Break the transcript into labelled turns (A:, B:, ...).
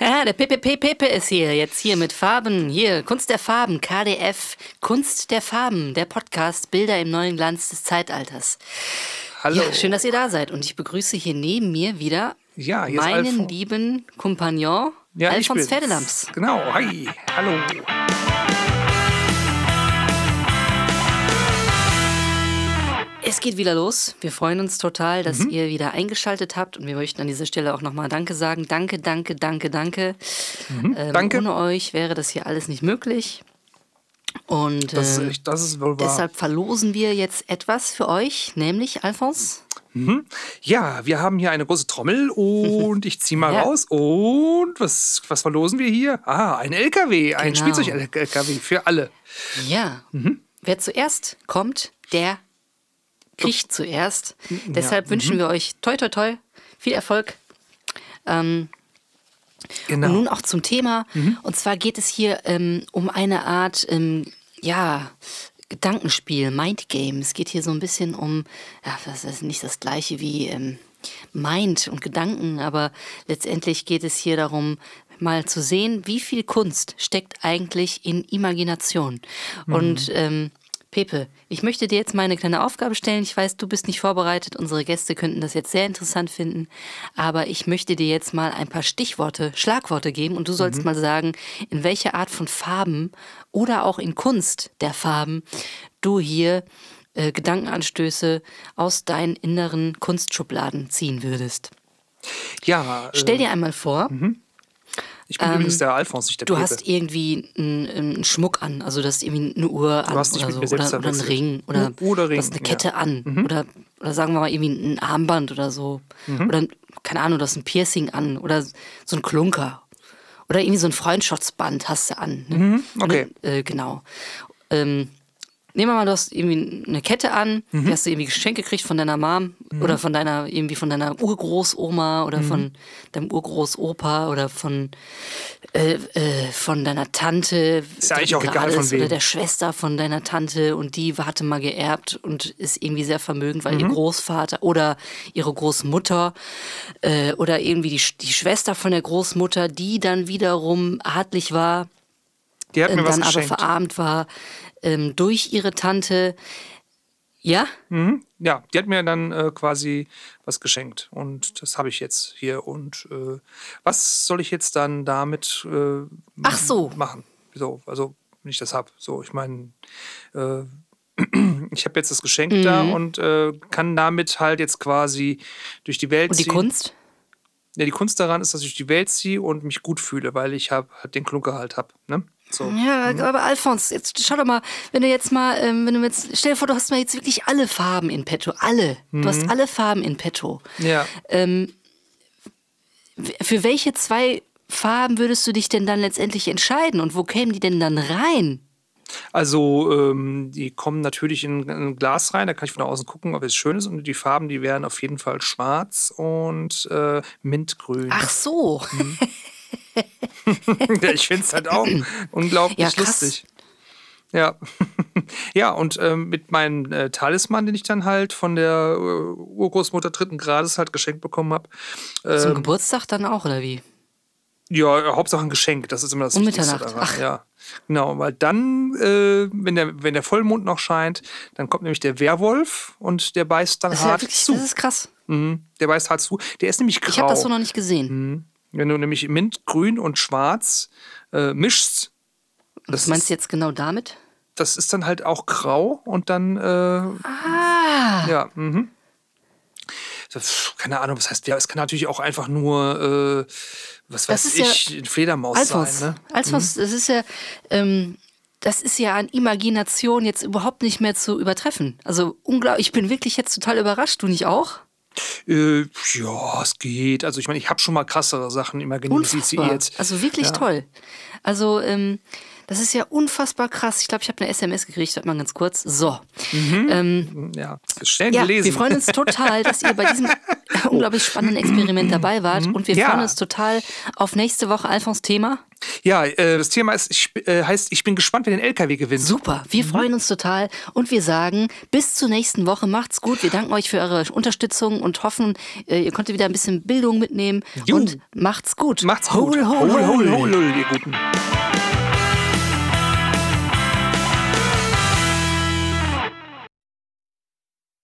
A: Ja, der Pepe Pepe ist hier, jetzt hier mit Farben. Hier, Kunst der Farben, KDF, Kunst der Farben, der Podcast Bilder im neuen Glanz des Zeitalters.
B: Hallo.
A: Ja, schön, dass ihr da seid. Und ich begrüße hier neben mir wieder
B: Ja,
A: meinen
B: Alfon.
A: lieben Kompagnon
B: Ja,
A: Alfons. Pferdelamps.
B: Genau, hi, hallo.
A: Es geht wieder los. Wir freuen uns total, dass
B: Mhm.
A: ihr wieder eingeschaltet habt. Und wir möchten an dieser Stelle auch nochmal Danke sagen. Danke, danke, danke, danke. Ähm,
B: Mhm. danke.
A: Ohne euch wäre das hier alles nicht möglich. Und
B: Das ist,
A: äh,
B: echt, das ist
A: deshalb verlosen wir jetzt etwas für euch, nämlich Alphons.
B: Ja, wir haben hier eine große Trommel und ich ziehe mal
A: Ja.
B: raus. Und was, was verlosen wir hier? Ah, ein LKW, ein
A: Genau.
B: Spielzeug-LKW für alle.
A: Ja.
B: Mhm.
A: Wer zuerst kommt, der kriegt zuerst. Deshalb
B: Mhm.
A: wünschen wir euch toi toi toi, viel Erfolg. Ähm,
B: Genau.
A: Und nun auch zum Thema. Und zwar geht es hier ähm, um eine Art, ähm, ja, Gedankenspiel, Mindgame. Es geht hier so ein bisschen um, ja, das ist nicht das gleiche wie ähm, Mind und Gedanken, aber letztendlich geht es hier darum, mal zu sehen, wie viel Kunst steckt eigentlich in Imagination. Und ähm, Pepe, ich möchte dir jetzt mal eine kleine Aufgabe stellen. Ich weiß, du bist nicht vorbereitet. Unsere Gäste könnten das jetzt sehr interessant finden. Aber ich möchte dir jetzt mal ein paar Stichworte, Schlagworte geben und du sollst mal sagen, in welche Art von Farben oder auch in Kunst der Farben du hier äh, Gedankenanstöße aus deinen inneren Kunstschubladen ziehen würdest.
B: ja, äh,
A: Stell dir einmal vor,
B: ich bin übrigens der Alfons, nicht der
A: du
B: Pepe.
A: hast irgendwie einen, einen Schmuck an, also du hast irgendwie eine Uhr an oder so oder, oder einen. Ring oder,
B: oder Ring,
A: du hast eine
B: ja. Mhm.
A: Kette an oder, oder sagen wir mal irgendwie ein Armband oder so oder keine Ahnung, du hast ein Piercing an oder so ein Klunker oder irgendwie so ein Freundschaftsband hast du an. Ne?
B: Mhm, okay.
A: Ne? Äh, genau. Ähm, Nehmen wir mal, du hast irgendwie eine Kette an,
B: Mhm.
A: die hast du irgendwie geschenkt gekriegt von deiner Mom oder von deiner, irgendwie von deiner Urgroßoma oder
B: Mhm.
A: von deinem Urgroßopa oder von, äh, äh, von deiner Tante.
B: Ist ja eigentlich auch egal, von wem.
A: Oder der Schwester von deiner Tante und die hatte mal geerbt und ist irgendwie sehr vermögend, weil ihr
B: Mhm.
A: Großvater oder ihre Großmutter äh, oder irgendwie die, die Schwester von der Großmutter, die dann wiederum adlig war
B: Die hat mir
A: ähm,
B: was
A: dann aber
B: geschenkt.
A: verarmt war ähm, durch ihre Tante. Ja?
B: Mhm. Ja, die hat mir dann äh, quasi was geschenkt und das habe ich jetzt hier. Und äh, was soll ich jetzt dann damit äh,
A: Ach so.
B: machen? So, also wenn ich das habe. So, ich meine, äh, ich habe jetzt das Geschenk da
A: Mhm.
B: und äh, kann damit halt jetzt quasi durch die Welt
A: Und die
B: ziehen.
A: Kunst?
B: Ja, die Kunst daran ist, dass ich die Welt ziehe und mich gut fühle, weil ich hab, den Klunker halt habe. Ne? So.
A: Ja, aber Alfons, jetzt schau doch mal, wenn du jetzt mal, ähm, wenn du jetzt, stell dir vor, du hast mal jetzt wirklich alle Farben in petto. Alle. Du hast alle Farben in petto.
B: Ja.
A: W- Für welche zwei Farben würdest du dich denn dann letztendlich entscheiden und wo kämen die denn dann rein?
B: Also, ähm, die kommen natürlich in, in ein Glas rein, da kann ich von außen gucken, ob es schön ist. Und die Farben, die wären auf jeden Fall schwarz und äh, mintgrün.
A: Ach so.
B: Ja, ich finde es halt auch unglaublich
A: Ja,
B: lustig. Ja. ja, und ähm, mit meinem äh, Talisman, den ich dann halt von der äh, Urgroßmutter dritten Grades halt geschenkt bekommen habe.
A: Zum
B: Ähm,
A: Geburtstag dann auch, oder wie?
B: Ja, Hauptsache ein Geschenk, das ist immer das
A: Um
B: Wichtigste
A: Mitternacht.
B: daran.
A: Ach.
B: Ja, genau, weil dann, äh, wenn, der, wenn der Vollmond noch scheint, dann kommt nämlich der Werwolf und der beißt dann
A: Das ist ja
B: hart
A: wirklich,
B: zu.
A: das ist krass.
B: Mhm, der beißt hart zu. Der ist nämlich grau.
A: Ich habe das so noch nicht gesehen.
B: wenn du nämlich Mint, Grün und Schwarz äh, mischst,
A: Was meinst du jetzt genau damit?
B: das ist dann halt auch grau und dann, äh,
A: Ah.
B: ja, mhm. Keine Ahnung, was heißt, ja, es kann natürlich auch einfach nur, äh, was weiß
A: ist ja-
B: ich, eine Fledermaus
A: Alfons,
B: sein. Ne?
A: Alfons, das ist ja, ähm, das ist ja an Imagination jetzt überhaupt nicht mehr zu übertreffen. Also unglaublich, ich bin wirklich jetzt total überrascht, du nicht auch?
B: Äh, ja, es geht. Also ich meine, ich habe schon mal krassere Sachen imaginiert
A: Unfassbar.
B: initiiert.
A: Also wirklich
B: Ja.
A: toll. Also, ähm, das ist ja unfassbar krass. Ich glaube, ich habe eine SMS gekriegt, warte mal ganz kurz. So. Ähm,
B: Ja, schnell
A: ja,
B: gelesen.
A: wir freuen uns total, dass ihr bei diesem unglaublich spannenden Experiment dabei wart. Und wir
B: Ja.
A: freuen uns total auf nächste Woche Alfons Thema.
B: Ja, äh, das Thema ist, ich, äh, heißt, ich bin gespannt, wer den LKW gewinnt.
A: Super, wir mhm. freuen uns total und wir sagen bis zur nächsten Woche. Macht's gut. Wir danken euch für eure Unterstützung und hoffen, äh, ihr konntet wieder ein bisschen Bildung mitnehmen. Jo. Und macht's gut.
B: Macht's gut. Hol, hol, hol, hol, hol, hol, hol ihr Guten.